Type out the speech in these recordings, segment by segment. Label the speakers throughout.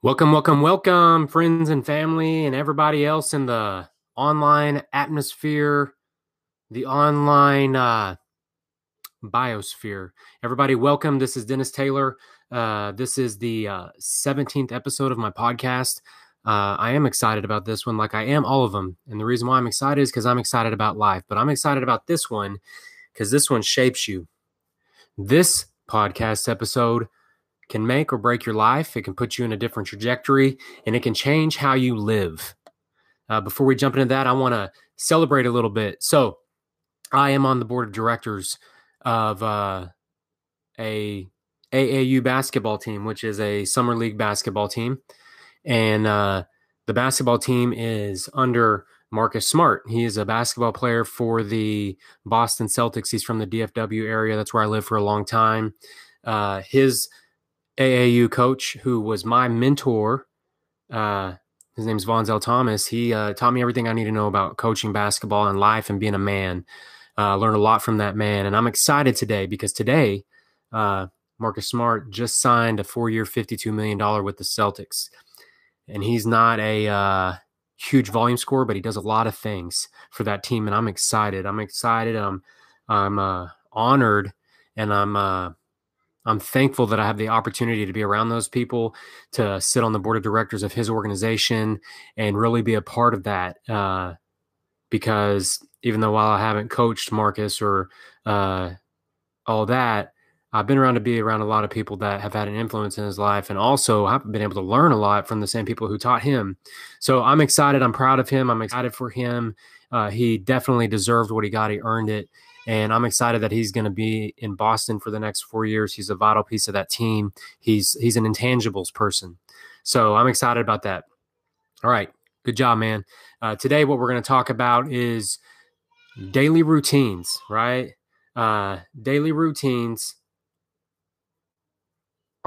Speaker 1: Welcome, welcome, welcome, friends and family, and everybody else in the online atmosphere, the online uh, biosphere. Everybody, welcome. This is Dennis Taylor. Uh, this is the uh, 17th episode of my podcast. Uh, I am excited about this one, like I am all of them. And the reason why I'm excited is because I'm excited about life, but I'm excited about this one because this one shapes you. This podcast episode can make or break your life. It can put you in a different trajectory and it can change how you live. Uh, before we jump into that, I want to celebrate a little bit. So, I am on the board of directors of uh, a AAU basketball team, which is a summer league basketball team, and uh, the basketball team is under Marcus Smart. He is a basketball player for the Boston Celtics. He's from the DFW area. That's where I lived for a long time. Uh, his AAU coach who was my mentor. Uh, his name's Vonzel Thomas. He uh, taught me everything I need to know about coaching basketball and life and being a man. Uh, learned a lot from that man, and I'm excited today because today uh, Marcus Smart just signed a four-year, $52 million with the Celtics, and he's not a uh, huge volume scorer, but he does a lot of things for that team, and I'm excited. I'm excited. I'm I'm uh, honored, and I'm uh, I'm thankful that I have the opportunity to be around those people, to sit on the board of directors of his organization, and really be a part of that. Uh, because even though while I haven't coached Marcus or uh, all that, I've been around to be around a lot of people that have had an influence in his life, and also I've been able to learn a lot from the same people who taught him. So I'm excited. I'm proud of him. I'm excited for him. Uh, he definitely deserved what he got. He earned it. And I'm excited that he's going to be in Boston for the next four years. He's a vital piece of that team. He's he's an intangibles person. So I'm excited about that. All right. Good job, man. Uh, today, what we're going to talk about is daily routines, right? Uh, daily routines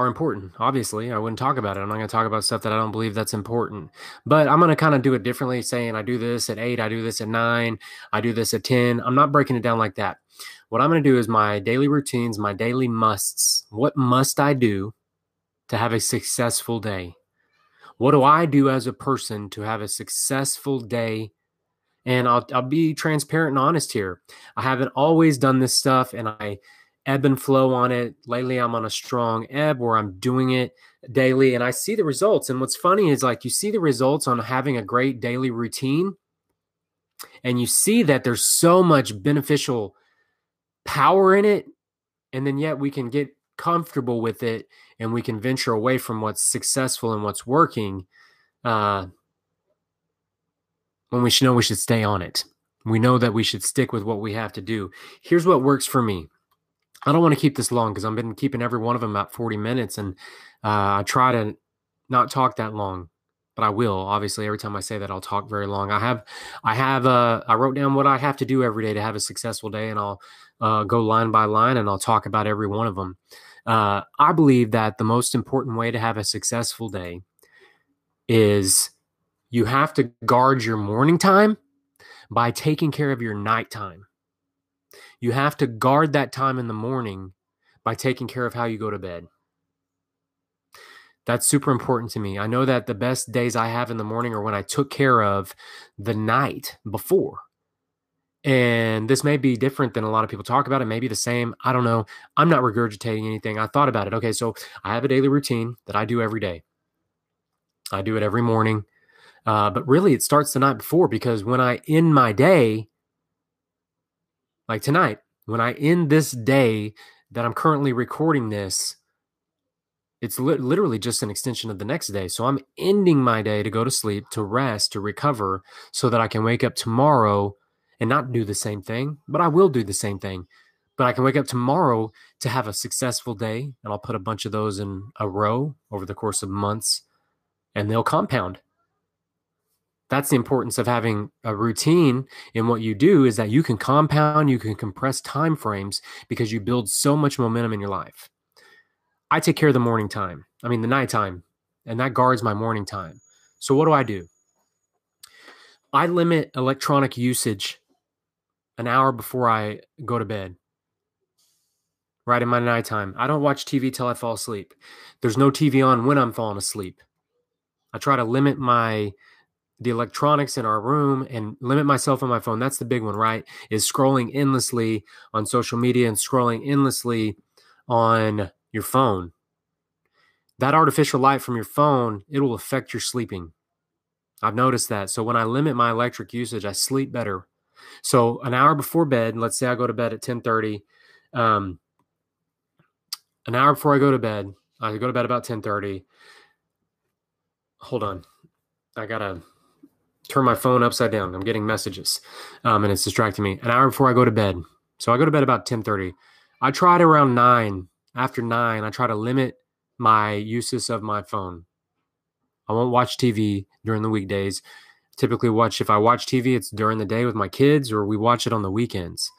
Speaker 1: are important. Obviously, I wouldn't talk about it. I'm not going to talk about stuff that I don't believe that's important. But I'm going to kind of do it differently, saying I do this at eight, I do this at nine, I do this at 10. I'm not breaking it down like that. What I'm going to do is my daily routines, my daily musts. What must I do to have a successful day? What do I do as a person to have a successful day? And I'll, I'll be transparent and honest here. I haven't always done this stuff, and I ebb and flow on it. Lately, I'm on a strong ebb where I'm doing it daily and I see the results. And what's funny is like you see the results on having a great daily routine, and you see that there's so much beneficial power in it. And then yet we can get comfortable with it and we can venture away from what's successful and what's working. Uh, when we should know we should stay on it. We know that we should stick with what we have to do. Here's what works for me. I don't want to keep this long because I've been keeping every one of them about 40 minutes, and uh, I try to not talk that long, but I will. Obviously, every time I say that, I'll talk very long. I have, I have, uh, I wrote down what I have to do every day to have a successful day, and I'll uh, go line by line, and I'll talk about every one of them. Uh, I believe that the most important way to have a successful day is you have to guard your morning time by taking care of your nighttime. You have to guard that time in the morning by taking care of how you go to bed. That's super important to me. I know that the best days I have in the morning are when I took care of the night before. And this may be different than a lot of people talk about. It may be the same. I don't know. I'm not regurgitating anything. I thought about it. Okay, so I have a daily routine that I do every day. I do it every morning. Uh, but really, it starts the night before because when I end my day, like tonight, when I end this day that I'm currently recording this, it's li- literally just an extension of the next day. So I'm ending my day to go to sleep, to rest, to recover, so that I can wake up tomorrow and not do the same thing, but I will do the same thing. But I can wake up tomorrow to have a successful day, and I'll put a bunch of those in a row over the course of months, and they'll compound that's the importance of having a routine in what you do is that you can compound you can compress time frames because you build so much momentum in your life. I take care of the morning time. I mean the nighttime and that guards my morning time. So what do i do? I limit electronic usage an hour before i go to bed. Right in my nighttime. I don't watch tv till i fall asleep. There's no tv on when i'm falling asleep. I try to limit my the electronics in our room and limit myself on my phone. That's the big one, right? Is scrolling endlessly on social media and scrolling endlessly on your phone. That artificial light from your phone, it will affect your sleeping. I've noticed that. So when I limit my electric usage, I sleep better. So an hour before bed, let's say I go to bed at 1030, um, an hour before I go to bed, I go to bed about 1030. Hold on. I gotta turn my phone upside down. I'm getting messages, um, and it's distracting me. An hour before I go to bed, so I go to bed about ten thirty. I try to around nine. After nine, I try to limit my uses of my phone. I won't watch TV during the weekdays. Typically, watch if I watch TV, it's during the day with my kids, or we watch it on the weekends.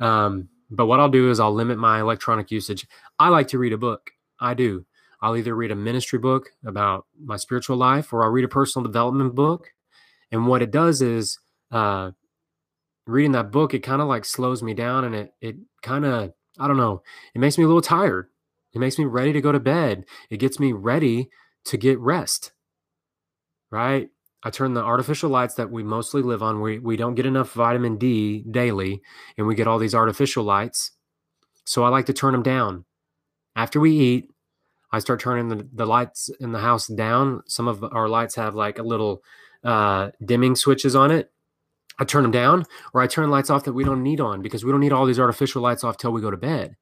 Speaker 1: Um, but what I'll do is I'll limit my electronic usage. I like to read a book. I do. I'll either read a ministry book about my spiritual life, or I'll read a personal development book and what it does is uh, reading that book, it kind of like slows me down and it it kind of I don't know, it makes me a little tired. It makes me ready to go to bed. It gets me ready to get rest. Right? I turn the artificial lights that we mostly live on. We we don't get enough vitamin D daily, and we get all these artificial lights. So I like to turn them down. After we eat, I start turning the, the lights in the house down. Some of our lights have like a little uh, dimming switches on it. I turn them down or I turn lights off that we don't need on because we don't need all these artificial lights off till we go to bed.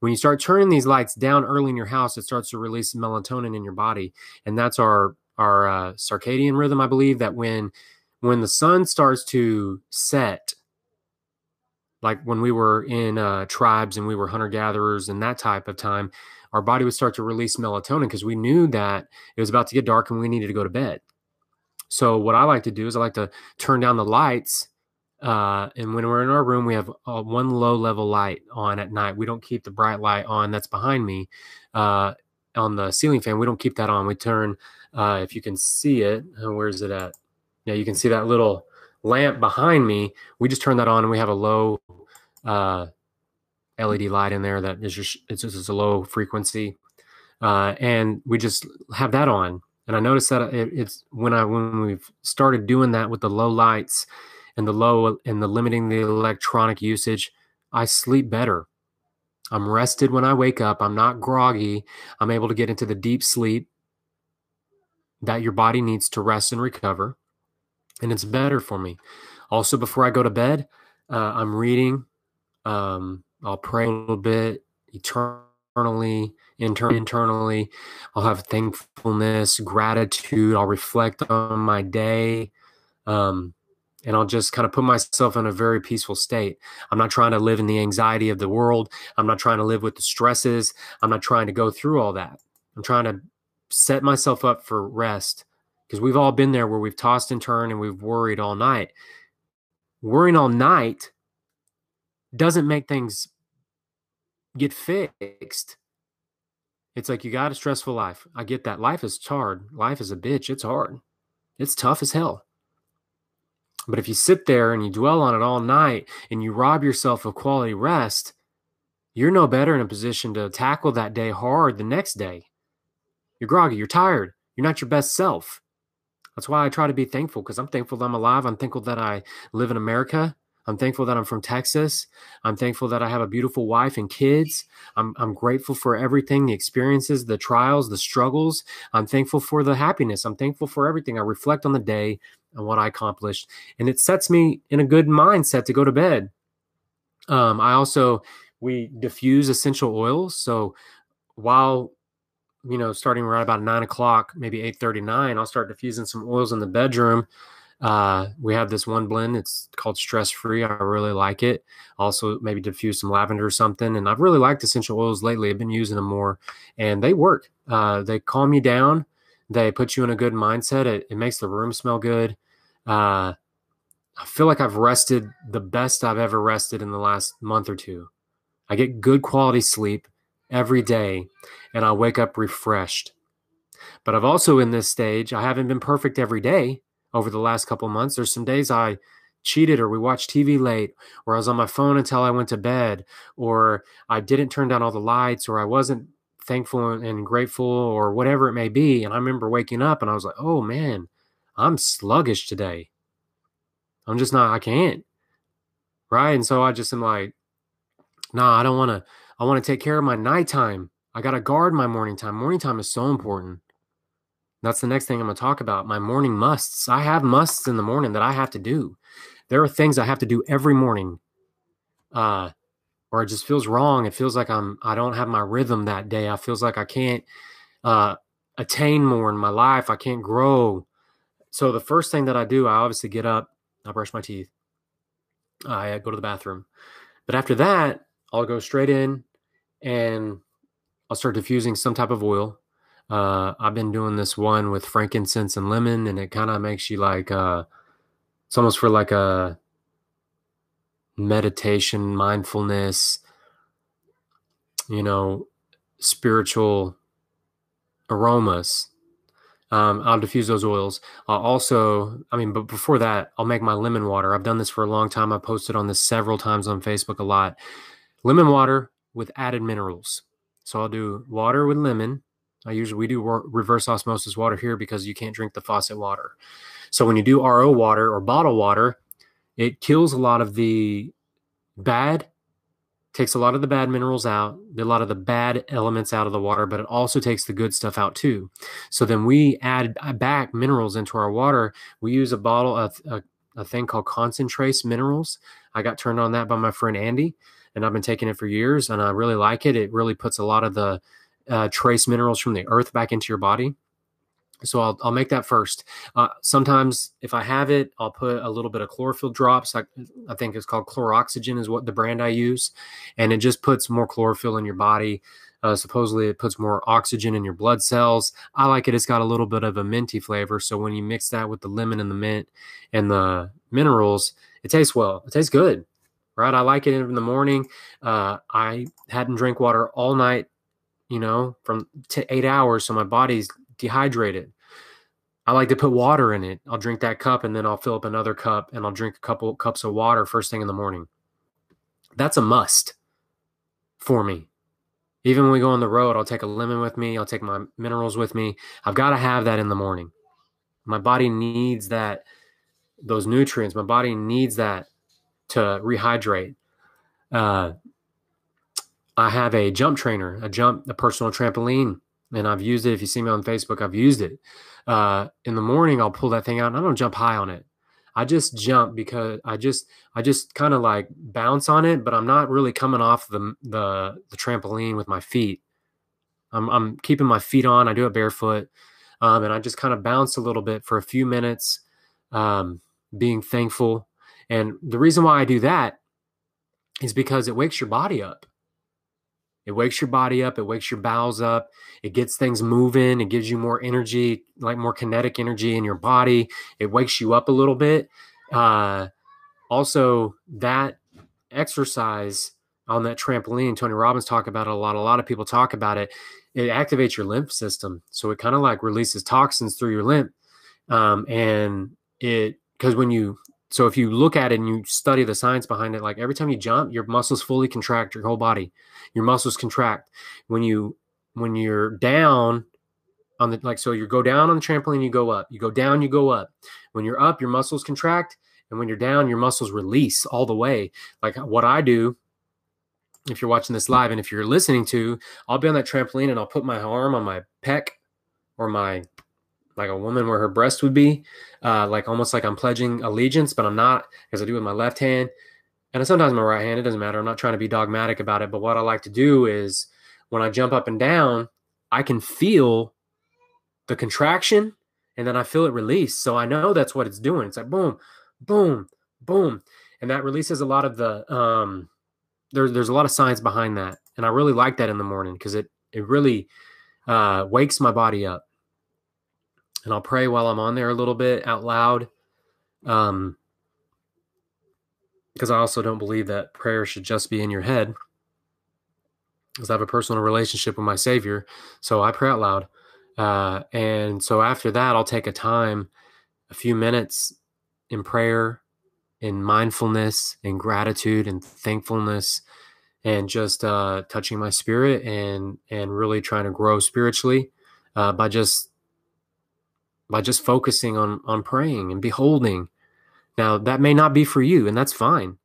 Speaker 1: When you start turning these lights down early in your house, it starts to release melatonin in your body, and that's our our uh, circadian rhythm. I believe that when when the sun starts to set, like when we were in uh, tribes and we were hunter gatherers and that type of time, our body would start to release melatonin because we knew that it was about to get dark and we needed to go to bed. So what I like to do is I like to turn down the lights. Uh, and when we're in our room, we have uh, one low level light on at night. We don't keep the bright light on that's behind me uh, on the ceiling fan. We don't keep that on. We turn, uh, if you can see it, uh, where's it at? Yeah, you can see that little lamp behind me. We just turn that on and we have a low uh, LED light in there that is just, it's just a low frequency. and we just have that on and I noticed that it, it's when I when we've started doing that with the low lights and the low and the limiting the electronic usage, I sleep better. I'm rested when I wake up. I'm not groggy. I'm able to get into the deep sleep that your body needs to rest and recover. And it's better for me. Also, before I go to bed, uh, I'm reading. Um, I'll pray a little bit, eternally inter- internally. I'll have thankfulness, gratitude. I'll reflect on my day. Um, and I'll just kind of put myself in a very peaceful state. I'm not trying to live in the anxiety of the world. I'm not trying to live with the stresses. I'm not trying to go through all that. I'm trying to set myself up for rest because we've all been there where we've tossed and turned and we've worried all night. Worrying all night doesn't make things get fixed. It's like you got a stressful life. I get that. Life is hard. Life is a bitch. It's hard. It's tough as hell. But if you sit there and you dwell on it all night and you rob yourself of quality rest, you're no better in a position to tackle that day hard the next day. You're groggy. You're tired. You're not your best self. That's why I try to be thankful because I'm thankful that I'm alive. I'm thankful that I live in America. I'm thankful that I'm from Texas. I'm thankful that I have a beautiful wife and kids. I'm, I'm grateful for everything the experiences, the trials, the struggles. I'm thankful for the happiness. I'm thankful for everything. I reflect on the day and what I accomplished, and it sets me in a good mindset to go to bed. Um, I also, we diffuse essential oils. So while you know, starting right about nine o'clock, maybe eight thirty nine, I'll start diffusing some oils in the bedroom uh, we have this one blend. It's called Stress Free. I really like it. Also, maybe diffuse some lavender or something. And I've really liked essential oils lately. I've been using them more, and they work. Uh, they calm you down. They put you in a good mindset. It, it makes the room smell good. Uh, I feel like I've rested the best I've ever rested in the last month or two. I get good quality sleep every day, and I wake up refreshed. But I've also in this stage, I haven't been perfect every day over the last couple months. There's some days I cheated or we watched TV late or I was on my phone until I went to bed or I didn't turn down all the lights or I wasn't thankful and grateful or whatever it may be. And I remember waking up and I was like, oh man, I'm sluggish today. I'm just not, I can't. Right. And so I just am like, nah, I don't want to, I want to take care of my nighttime. I got to guard my morning time. Morning time is so important. That's the next thing I'm going to talk about. My morning musts. I have musts in the morning that I have to do. There are things I have to do every morning. Uh, or it just feels wrong. It feels like I'm I don't have my rhythm that day. I feels like I can't uh, attain more in my life. I can't grow. So the first thing that I do, I obviously get up, I brush my teeth, I go to the bathroom. But after that, I'll go straight in and I'll start diffusing some type of oil. Uh, I've been doing this one with frankincense and lemon, and it kind of makes you like uh, it's almost for like a meditation, mindfulness, you know, spiritual aromas. Um, I'll diffuse those oils. I'll also, I mean, but before that, I'll make my lemon water. I've done this for a long time. I posted on this several times on Facebook a lot. Lemon water with added minerals. So I'll do water with lemon. I usually we do reverse osmosis water here because you can't drink the faucet water. So when you do RO water or bottle water, it kills a lot of the bad, takes a lot of the bad minerals out, a lot of the bad elements out of the water, but it also takes the good stuff out too. So then we add back minerals into our water. We use a bottle of a, a thing called ConcenTrace minerals. I got turned on that by my friend Andy, and I've been taking it for years, and I really like it. It really puts a lot of the uh, trace minerals from the earth back into your body. So I'll, I'll make that first. Uh, sometimes if I have it, I'll put a little bit of chlorophyll drops. I, I think it's called Chloroxygen is what the brand I use. And it just puts more chlorophyll in your body. Uh, supposedly it puts more oxygen in your blood cells. I like it. It's got a little bit of a minty flavor. So when you mix that with the lemon and the mint and the minerals, it tastes well. It tastes good, right? I like it in the morning. Uh, I hadn't drank water all night, you know, from t- eight hours. So my body's dehydrated. I like to put water in it. I'll drink that cup and then I'll fill up another cup and I'll drink a couple cups of water first thing in the morning. That's a must for me. Even when we go on the road, I'll take a lemon with me, I'll take my minerals with me. I've got to have that in the morning. My body needs that those nutrients. My body needs that to rehydrate. Uh, I have a jump trainer, a jump, a personal trampoline and I've used it. If you see me on Facebook, I've used it. Uh, in the morning, I'll pull that thing out and I don't jump high on it. I just jump because I just I just kind of like bounce on it, but I'm not really coming off the the the trampoline with my feet. I'm I'm keeping my feet on. I do it barefoot, um, and I just kind of bounce a little bit for a few minutes, um, being thankful. And the reason why I do that is because it wakes your body up. It wakes your body up, it wakes your bowels up, it gets things moving, it gives you more energy, like more kinetic energy in your body. It wakes you up a little bit. Uh, also, that exercise on that trampoline, Tony Robbins talk about it a lot. A lot of people talk about it. It activates your lymph system, so it kind of like releases toxins through your lymph, um, and it because when you so if you look at it and you study the science behind it, like every time you jump, your muscles fully contract your whole body. Your muscles contract. When you when you're down on the like so you go down on the trampoline, you go up. You go down, you go up. When you're up, your muscles contract, and when you're down, your muscles release all the way. Like what I do if you're watching this live and if you're listening to, I'll be on that trampoline and I'll put my arm on my pec or my like a woman where her breast would be, uh, like almost like I'm pledging allegiance, but I'm not because I do with my left hand. And sometimes my right hand, it doesn't matter. I'm not trying to be dogmatic about it. But what I like to do is when I jump up and down, I can feel the contraction and then I feel it release. So I know that's what it's doing. It's like boom, boom, boom. And that releases a lot of the um there's there's a lot of science behind that. And I really like that in the morning because it it really uh wakes my body up and I'll pray while I'm on there a little bit out loud. Um, because I also don't believe that prayer should just be in your head. Because I have a personal relationship with my Savior, so I pray out loud. Uh, and so after that, I'll take a time, a few minutes in prayer, in mindfulness, in gratitude, and thankfulness, and just uh, touching my spirit and and really trying to grow spiritually uh, by just by just focusing on on praying and beholding. Now that may not be for you, and that's fine.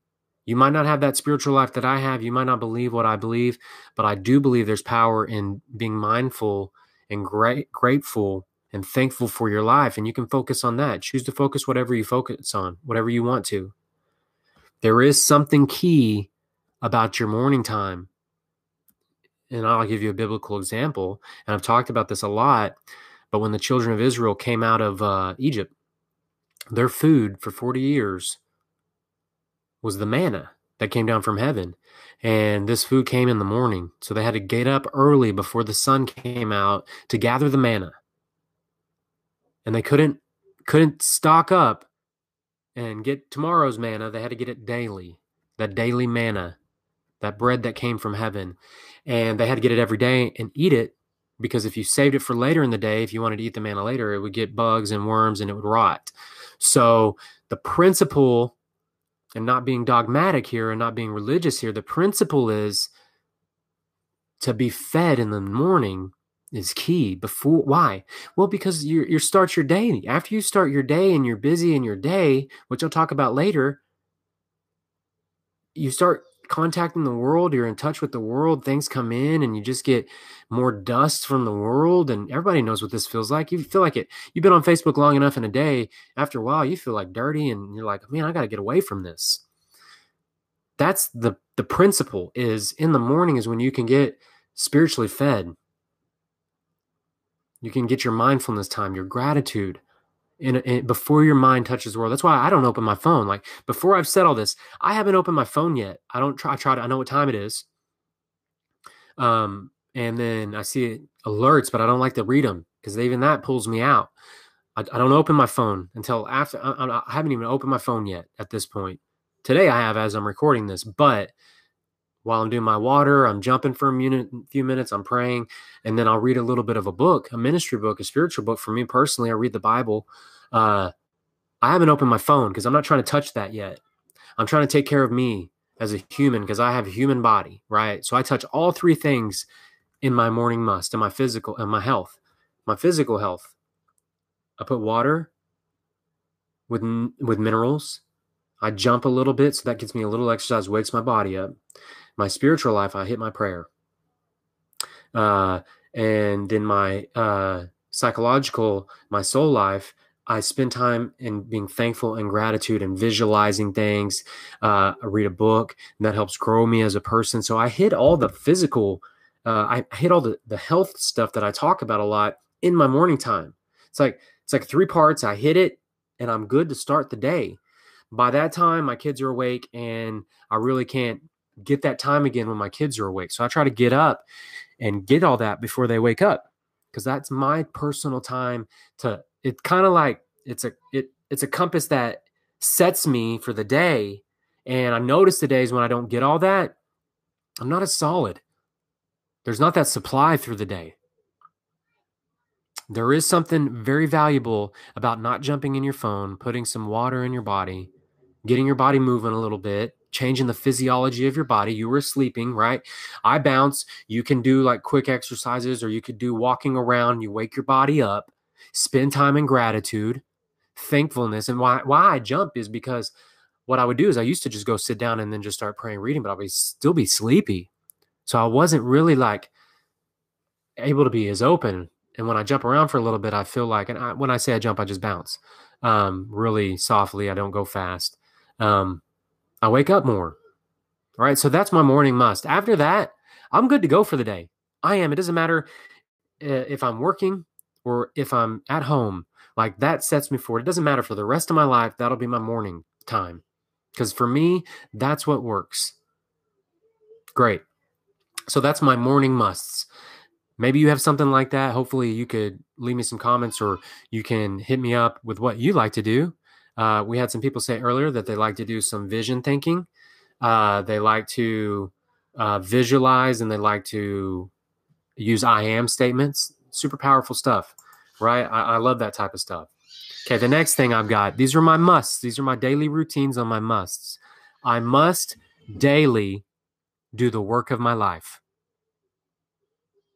Speaker 1: You might not have that spiritual life that I have. You might not believe what I believe, but I do believe there's power in being mindful and great, grateful and thankful for your life. And you can focus on that. Choose to focus whatever you focus on, whatever you want to. There is something key about your morning time. And I'll give you a biblical example. And I've talked about this a lot. But when the children of Israel came out of uh, Egypt, their food for 40 years was the manna that came down from heaven. And this food came in the morning. So they had to get up early before the sun came out to gather the manna. And they couldn't couldn't stock up and get tomorrow's manna. They had to get it daily. That daily manna, that bread that came from heaven. And they had to get it every day and eat it because if you saved it for later in the day, if you wanted to eat the manna later, it would get bugs and worms and it would rot. So the principle and not being dogmatic here and not being religious here, the principle is to be fed in the morning is key before why well because you you start your day after you start your day and you're busy in your day which i'll talk about later you start contacting the world you're in touch with the world things come in and you just get more dust from the world and everybody knows what this feels like. You feel like it you've been on facebook long enough in a day after a while you feel like dirty and you're like man i got to get away from this. That's the the principle is in the morning is when you can get spiritually fed. You can get your mindfulness time your gratitude in, in, before your mind touches the world. That's why I don't open my phone. Like before I've said all this, I haven't opened my phone yet. I don't try. I try to. I know what time it is. Um, and then I see it, alerts, but I don't like to read them because even that pulls me out. I, I, don't open my phone until after. I, I haven't even opened my phone yet at this point. Today I have as I'm recording this, but while I'm doing my water, I'm jumping for a minute, few minutes, I'm praying, and then I'll read a little bit of a book, a ministry book, a spiritual book. For me personally, I read the Bible. Uh, I haven't opened my phone because I'm not trying to touch that yet. I'm trying to take care of me as a human because I have a human body, right? So I touch all three things in my morning must, in my physical and my health. My physical health, I put water with with minerals. I jump a little bit, so that gets me a little exercise, wakes my body up my spiritual life, I hit my prayer. Uh, and in my uh, psychological, my soul life, I spend time in being thankful and gratitude and visualizing things. Uh, I read a book, and that helps grow me as a person. So I hit all the physical, uh, I hit all the, the health stuff that I talk about a lot in my morning time. It's like it's like three parts. I hit it, and I'm good to start the day. By that time, my kids are awake, and I really can't get that time again when my kids are awake. So I try to get up and get all that before they wake up because that's my personal time to it kind of like it's a it it's a compass that sets me for the day and I notice the days when I don't get all that I'm not as solid. There's not that supply through the day. There is something very valuable about not jumping in your phone, putting some water in your body, getting your body moving a little bit, changing the physiology of your body. You were sleeping, right? I bounce. You can do like quick exercises or you could do walking around. You wake your body up, spend time in gratitude, thankfulness. And why, why I jump is because what I would do is I used to just go sit down and then just start praying, reading, but I would still be sleepy. So I wasn't really like able to be as open. And when I jump around for a little bit, I feel like, and I, when I say I jump, I just bounce um, really softly. I don't go fast. Um, I wake up more. All right. So that's my morning must. After that, I'm good to go for the day. I am. It doesn't matter uh, if I'm working or if I'm at home. Like that sets me forward. It doesn't matter for the rest of my life. That'll be my morning time. Because for me, that's what works. Great. So that's my morning musts. Maybe you have something like that. Hopefully, you could leave me some comments or you can hit me up with what you like to do. Uh, we had some people say earlier that they like to do some vision thinking. Uh, they like to uh, visualize and they like to use I am statements. Super powerful stuff, right? I, I love that type of stuff. Okay, the next thing I've got these are my musts. These are my daily routines on my musts. I must daily do the work of my life.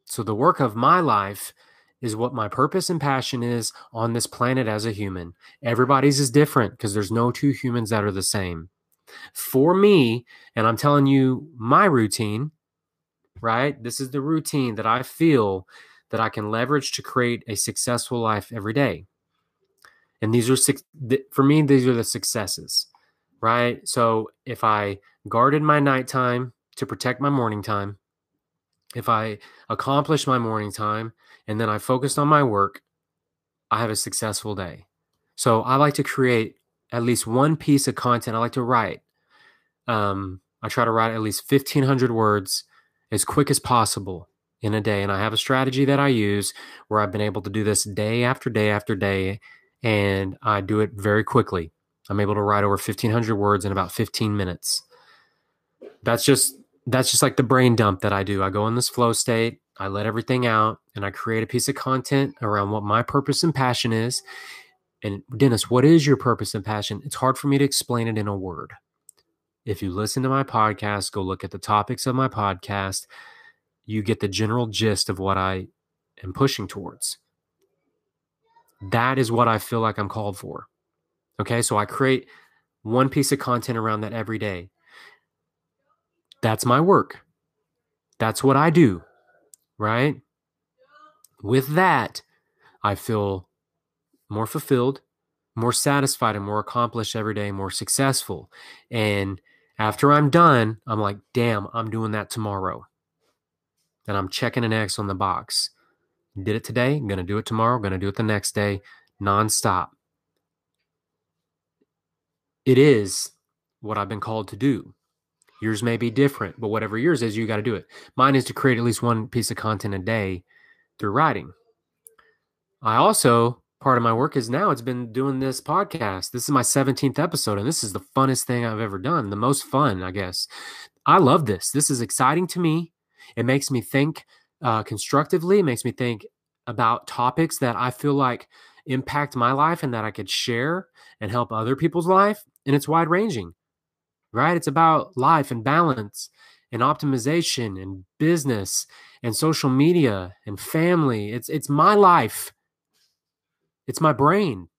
Speaker 1: So, the work of my life is what my purpose and passion is on this planet as a human. Everybody's is different because there's no two humans that are the same. For me, and I'm telling you my routine, right? This is the routine that I feel that I can leverage to create a successful life every day. And these are for me, these are the successes, right? So if I guarded my nighttime to protect my morning time, if I accomplish my morning time and then I focused on my work, I have a successful day. So I like to create at least one piece of content. I like to write. Um, I try to write at least 1,500 words as quick as possible in a day. And I have a strategy that I use where I've been able to do this day after day after day. And I do it very quickly. I'm able to write over 1,500 words in about 15 minutes. That's just that's just like the brain dump that I do. I go in this flow state, I let everything out, and I create a piece of content around what my purpose and passion is. And Dennis, what is your purpose and passion? It's hard for me to explain it in a word. If you listen to my podcast, go look at the topics of my podcast, you get the general gist of what I am pushing towards. That is what I feel like I'm called for. Okay, so I create one piece of content around that every day. That's my work. That's what I do, right? With that, I feel more fulfilled, more satisfied, and more accomplished every day, more successful. And after I'm done, I'm like, damn, I'm doing that tomorrow. And I'm checking an X on the box. Did it today, going to do it tomorrow, going to do it the next day, nonstop. It is what I've been called to do. Yours may be different, but whatever yours is, you got to do it. Mine is to create at least one piece of content a day through writing. I also, part of my work is now it's been doing this podcast. This is my 17th episode, and this is the funnest thing I've ever done. The most fun, I guess. I love this. This is exciting to me. It makes me think uh, constructively, it makes me think about topics that I feel like impact my life and that I could share and help other people's life. And it's wide ranging right? It's about life and balance and optimization and business and social media and family. It's it's my life. It's my brain.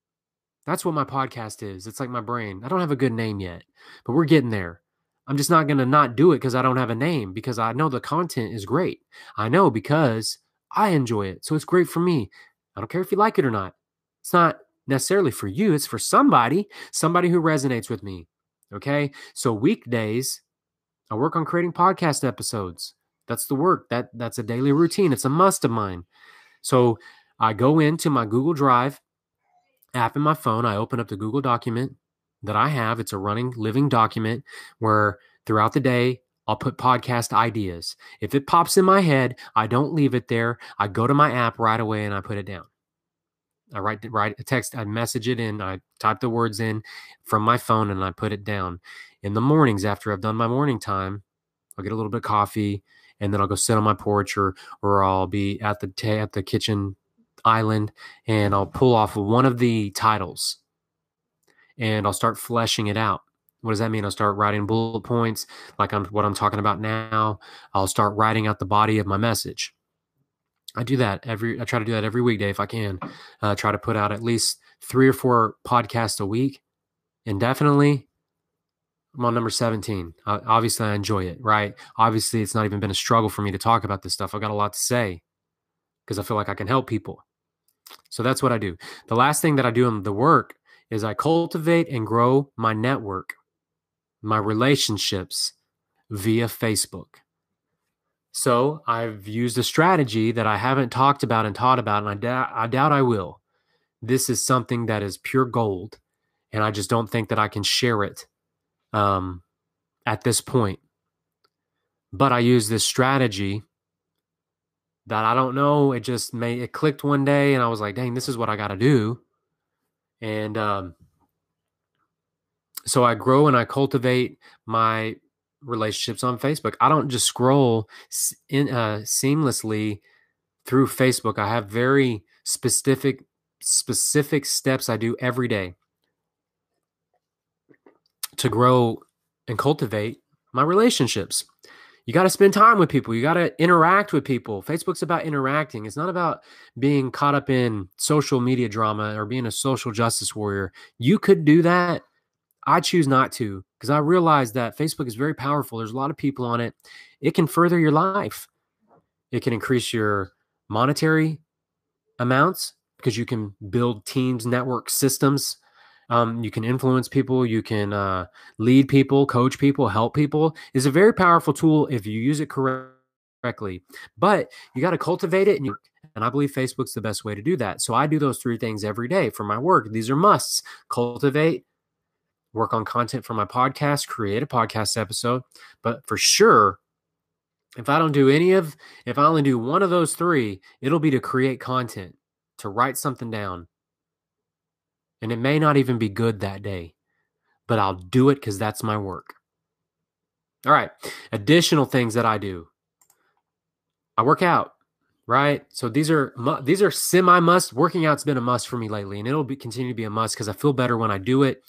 Speaker 1: That's what my podcast is. It's like my brain. I don't have a good name yet, but we're getting there. I'm just not going to not do it because I don't have a name because I know the content is great. I know because I enjoy it. So it's great for me. I don't care if you like it or not. It's not necessarily for you, it's for somebody, somebody who resonates with me. Okay. So weekdays, I work on creating podcast episodes. That's the work. That that's a daily routine. It's a must of mine. So I go into my Google Drive app in my phone. I open up the Google document that I have. It's a running, living document where throughout the day I'll put podcast ideas. If it pops in my head, I don't leave it there. I go to my app right away and I put it down. I write write a text, I message it in, I type the words in from my phone and I put it down. In the mornings after I've done my morning time, I'll get a little bit of coffee and then I'll go sit on my porch or or I'll be at the at the kitchen island and I'll pull off one of the titles and I'll start fleshing it out. What does that mean? I'll start writing bullet points like I'm what I'm talking about now. I'll start writing out the body of my message. I do that every. I try to do that every weekday if I can. Uh, try to put out at least three or four podcasts a week, and definitely I'm on number 17. Uh, obviously, I enjoy it, right? Obviously, it's not even been a struggle for me to talk about this stuff. I've got a lot to say because I feel like I can help people. So that's what I do. The last thing that I do in the work is I cultivate and grow my network, my relationships via Facebook. So I've used a strategy that I haven't talked about and taught about, and I, doubt, I doubt I will. This is something that is pure gold, and I just don't think that I can share it um, at this point. But I use this strategy that I don't know. It just made it clicked one day, and I was like, "Dang, this is what I got to do." And um, so I grow and I cultivate my relationships on Facebook. I don't just scroll in, uh, seamlessly through Facebook. I have very specific specific steps I do every day to grow and cultivate my relationships. You got to spend time with people. You got to interact with people. Facebook's about interacting. It's not about being caught up in social media drama or being a social justice warrior. You could do that. I choose not to because I realize that Facebook is very powerful. There's a lot of people on it. It can further your life. It can increase your monetary amounts because you can build teams, network systems um, you can influence people, you can uh, lead people, coach people, help people. is a very powerful tool if you use it correctly. But you got to cultivate it, and, you, and I believe Facebook's the best way to do that. So I do those three things every day for my work. These are musts: cultivate, work on content for my podcast, create a podcast episode. But for sure, if I don't do any of, if I only do one of those three, it'll be to create content, to write something down, and it may not even be good that day, but I'll do it because that's my work. All right. Additional things that I do. I work out, right? So these are these are semi must. Working out's been a must for me lately, and it'll be continue to be a must because I feel better when I do it.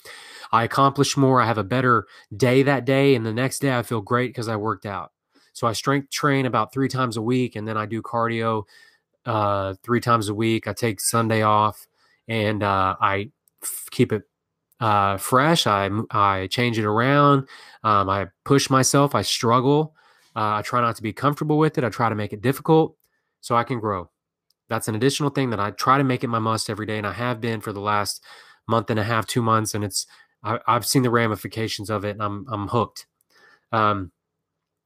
Speaker 1: I accomplish more. I have a better day that day, and the next day I feel great because I worked out. So I strength train about three times a week, and then I do cardio uh, three times a week. I take Sunday off, and uh, I keep it uh, fresh. I I change it around. Um, I push myself. I struggle. Uh, I try not to be comfortable with it. I try to make it difficult so I can grow. That's an additional thing that I try to make it my must every day, and I have been for the last month and a half, two months, and it's I, have seen the ramifications of it, and I'm I'm hooked. Um,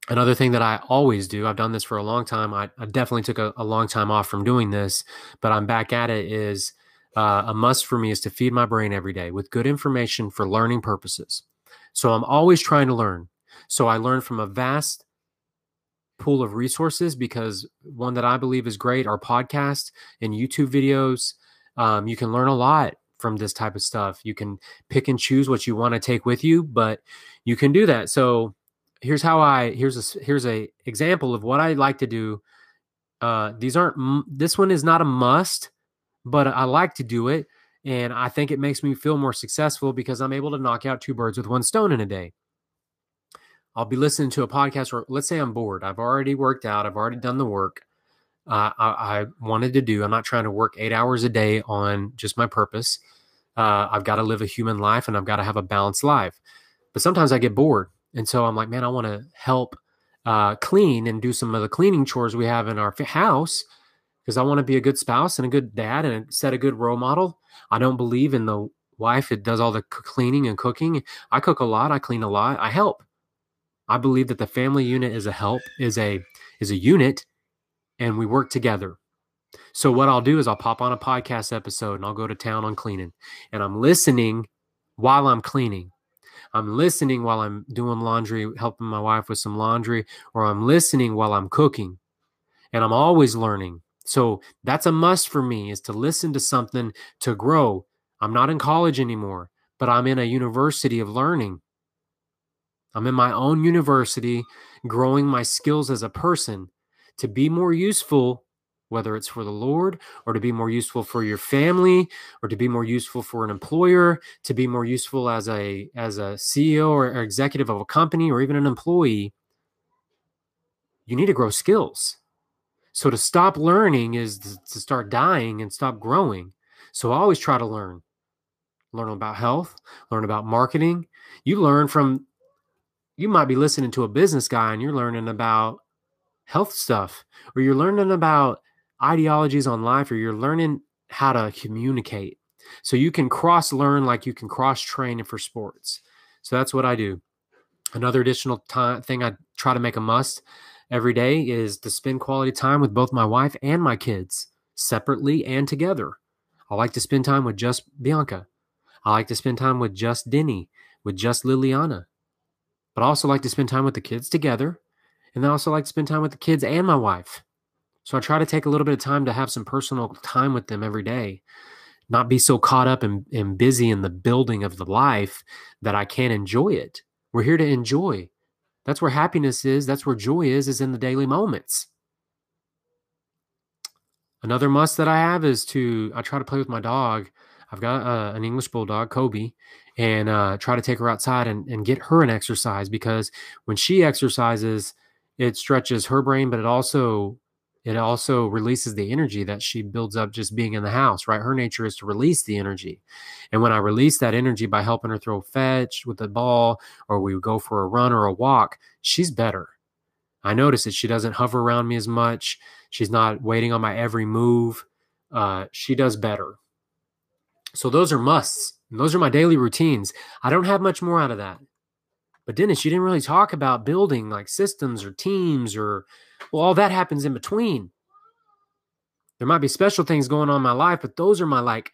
Speaker 1: another thing that I always do, I've done this for a long time. I, I definitely took a, a long time off from doing this, but I'm back at it. Is uh, a must for me is to feed my brain every day with good information for learning purposes. So I'm always trying to learn. So I learn from a vast pool of resources because one that I believe is great are podcasts and YouTube videos. Um, you can learn a lot from this type of stuff. You can pick and choose what you want to take with you, but you can do that. So here's how I here's a here's a example of what I like to do. Uh, these aren't this one is not a must but I like to do it. And I think it makes me feel more successful because I'm able to knock out two birds with one stone in a day. I'll be listening to a podcast, or let's say I'm bored. I've already worked out, I've already done the work uh, I, I, wanted to do. I'm not trying to work eight hours a day on just my purpose. Uh, I've got to live a human life and I've got to have a balanced life. But sometimes I get bored. And so I'm like, man, I want to help uh, clean and do some of the cleaning chores we have in our house because I want to be a good spouse and a good dad and set a good role model. I don't believe in the wife that does all the cleaning and cooking. I cook a lot, I clean a lot, I help. I believe that the family unit is a help, is a is a unit, and we work together. So what I'll do is I'll pop on a podcast episode and I'll go to town on cleaning. And I'm listening while I'm cleaning. I'm listening while I'm doing laundry, helping my wife with some laundry, or I'm listening while I'm cooking. And I'm always learning. So that's a must for me is to listen to something to grow. I'm not in college anymore, but I'm in a university of learning. I'm in my own university, growing my skills as a person to be more useful, whether it's for the Lord or to be more useful for your family or to be more useful for an employer, to be more useful as a as a CEO or, or executive of a company or even an employee. You need to grow skills. So to stop learning is to start dying and stop growing. So I always try to learn. Learn about health, learn about marketing. You learn from you might be listening to a business guy and you're learning about health stuff or you're learning about ideologies on life or you're learning how to communicate. So you can cross learn like you can cross train for sports. So that's what I do. Another additional time, thing I try to make a must every day is to spend quality time with both my wife and my kids, separately and together. I like to spend time with just Bianca. I like to spend time with just Denny, with just Liliana. But I also like to spend time with the kids together. And I also like to spend time with the kids and my wife. So I try to take a little bit of time to have some personal time with them every day. Not be so caught up and, and busy in the building of the life that I can't enjoy it. We're here to enjoy. That's where happiness is. That's where joy is, is in the daily moments. Another must that I have is to, I try to play with my dog. I've got uh, an English bulldog, Kobe, and uh, try to take her outside and, and get her an exercise because when she exercises, it stretches her brain, but it also it also releases the energy that she builds up just being in the house, right? Her nature is to release the energy. And when I release that energy by helping her throw fetch with the ball, or we go for a run or a walk, she's better. I notice that she doesn't hover around me as much. She's not waiting on my every move. Uh, she does better. So those are musts. Those are my daily routines. I don't have much more out of that. But Dennis, you didn't really talk about building like systems or teams or well, all that happens in between. There might be special things going on in my life, but those are my like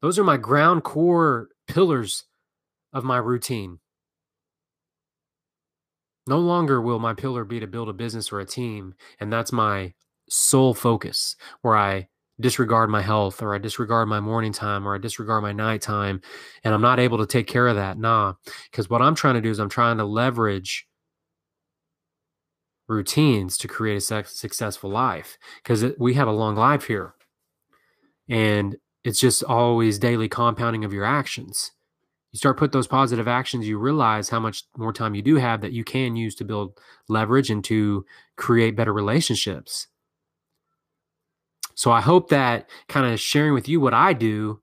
Speaker 1: those are my ground core pillars of my routine. No longer will my pillar be to build a business or a team, and that's my sole focus where I disregard my health or I disregard my morning time or I disregard my nighttime and I'm not able to take care of that. Nah, because what I'm trying to do is I'm trying to leverage routines to create a successful life because we have a long life here. And it's just always daily compounding of your actions. You start put those positive actions you realize how much more time you do have that you can use to build leverage and to create better relationships. So I hope that kind of sharing with you what I do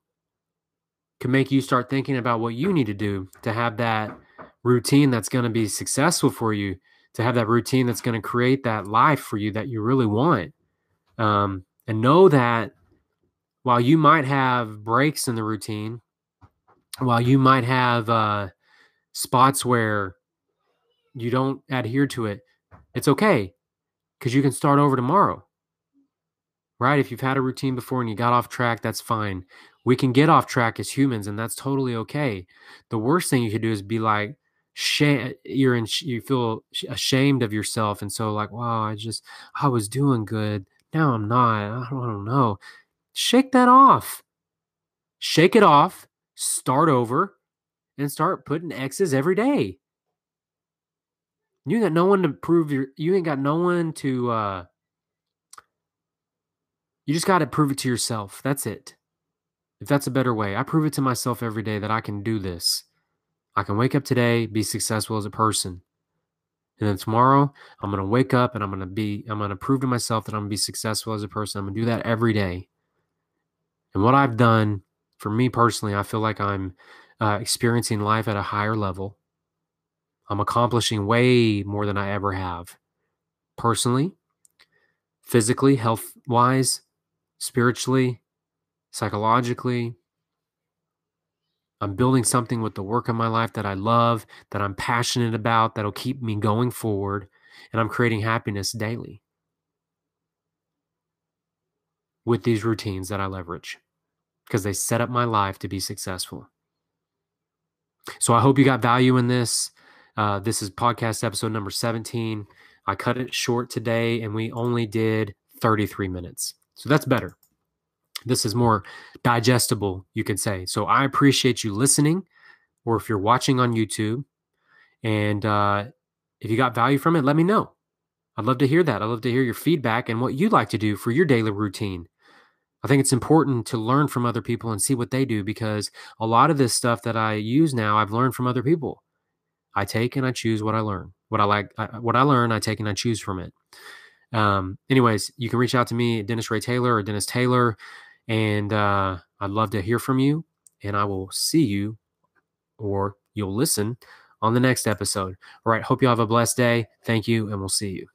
Speaker 1: can make you start thinking about what you need to do to have that routine that's going to be successful for you, to have that routine that's going to create that life for you that you really want. Um, and know that while you might have breaks in the routine, while you might have uh, spots where you don't adhere to it, it's okay because you can start over tomorrow right? If you've had a routine before and you got off track, that's fine. We can get off track as humans, and that's totally okay. The worst thing you could do is be like, shame you're in you feel ashamed of yourself and so like wow i just i was doing good. Now i'm not. I don't, I don't know. Shake that off. Shake it off. Start over and start putting x's every day. You got no one to prove your you ain't got no one to uh you just got to prove it to yourself. That's it. If that's a better way, I prove it to myself every day that I can do this. I can wake up today, be successful as a person. And then tomorrow, I'm going to wake up and I'm going to be, I'm going to prove to myself that I'm going to be successful as a person. I'm going to do that every day. And what I've done for me personally, I feel like I'm uh, experiencing life at a higher level. I'm accomplishing way more than I ever have personally, physically, health wise, spiritually, psychologically. I'm building something with the work of my life that I love, that I'm passionate about, that'll keep me going forward, and I'm creating happiness daily with these routines that I leverage because they set up my life to be successful. So I hope you got value in this. Uh, this is podcast episode number 17. I cut it short today and we only did 33 minutes. So that's better. This is more digestible, you could say. So I appreciate you listening, or if you're watching on YouTube, and uh, if you got value from it, let me know. I'd love to hear that. I'd love to hear your feedback and what you'd like to do for your daily routine. I think it's important to learn from other people and see what they do because a lot of this stuff that I use now, I've learned from other people. I take and I choose what I learn. What I like, I, what I learn, I take and I choose from it. Um, anyways, you can reach out to me, Dennis Ray Taylor or Dennis Taylor, and uh, I'd love to hear from you. And I will see you or you'll listen on the next episode. All right. Hope you have a blessed day. Thank you, and we'll see you.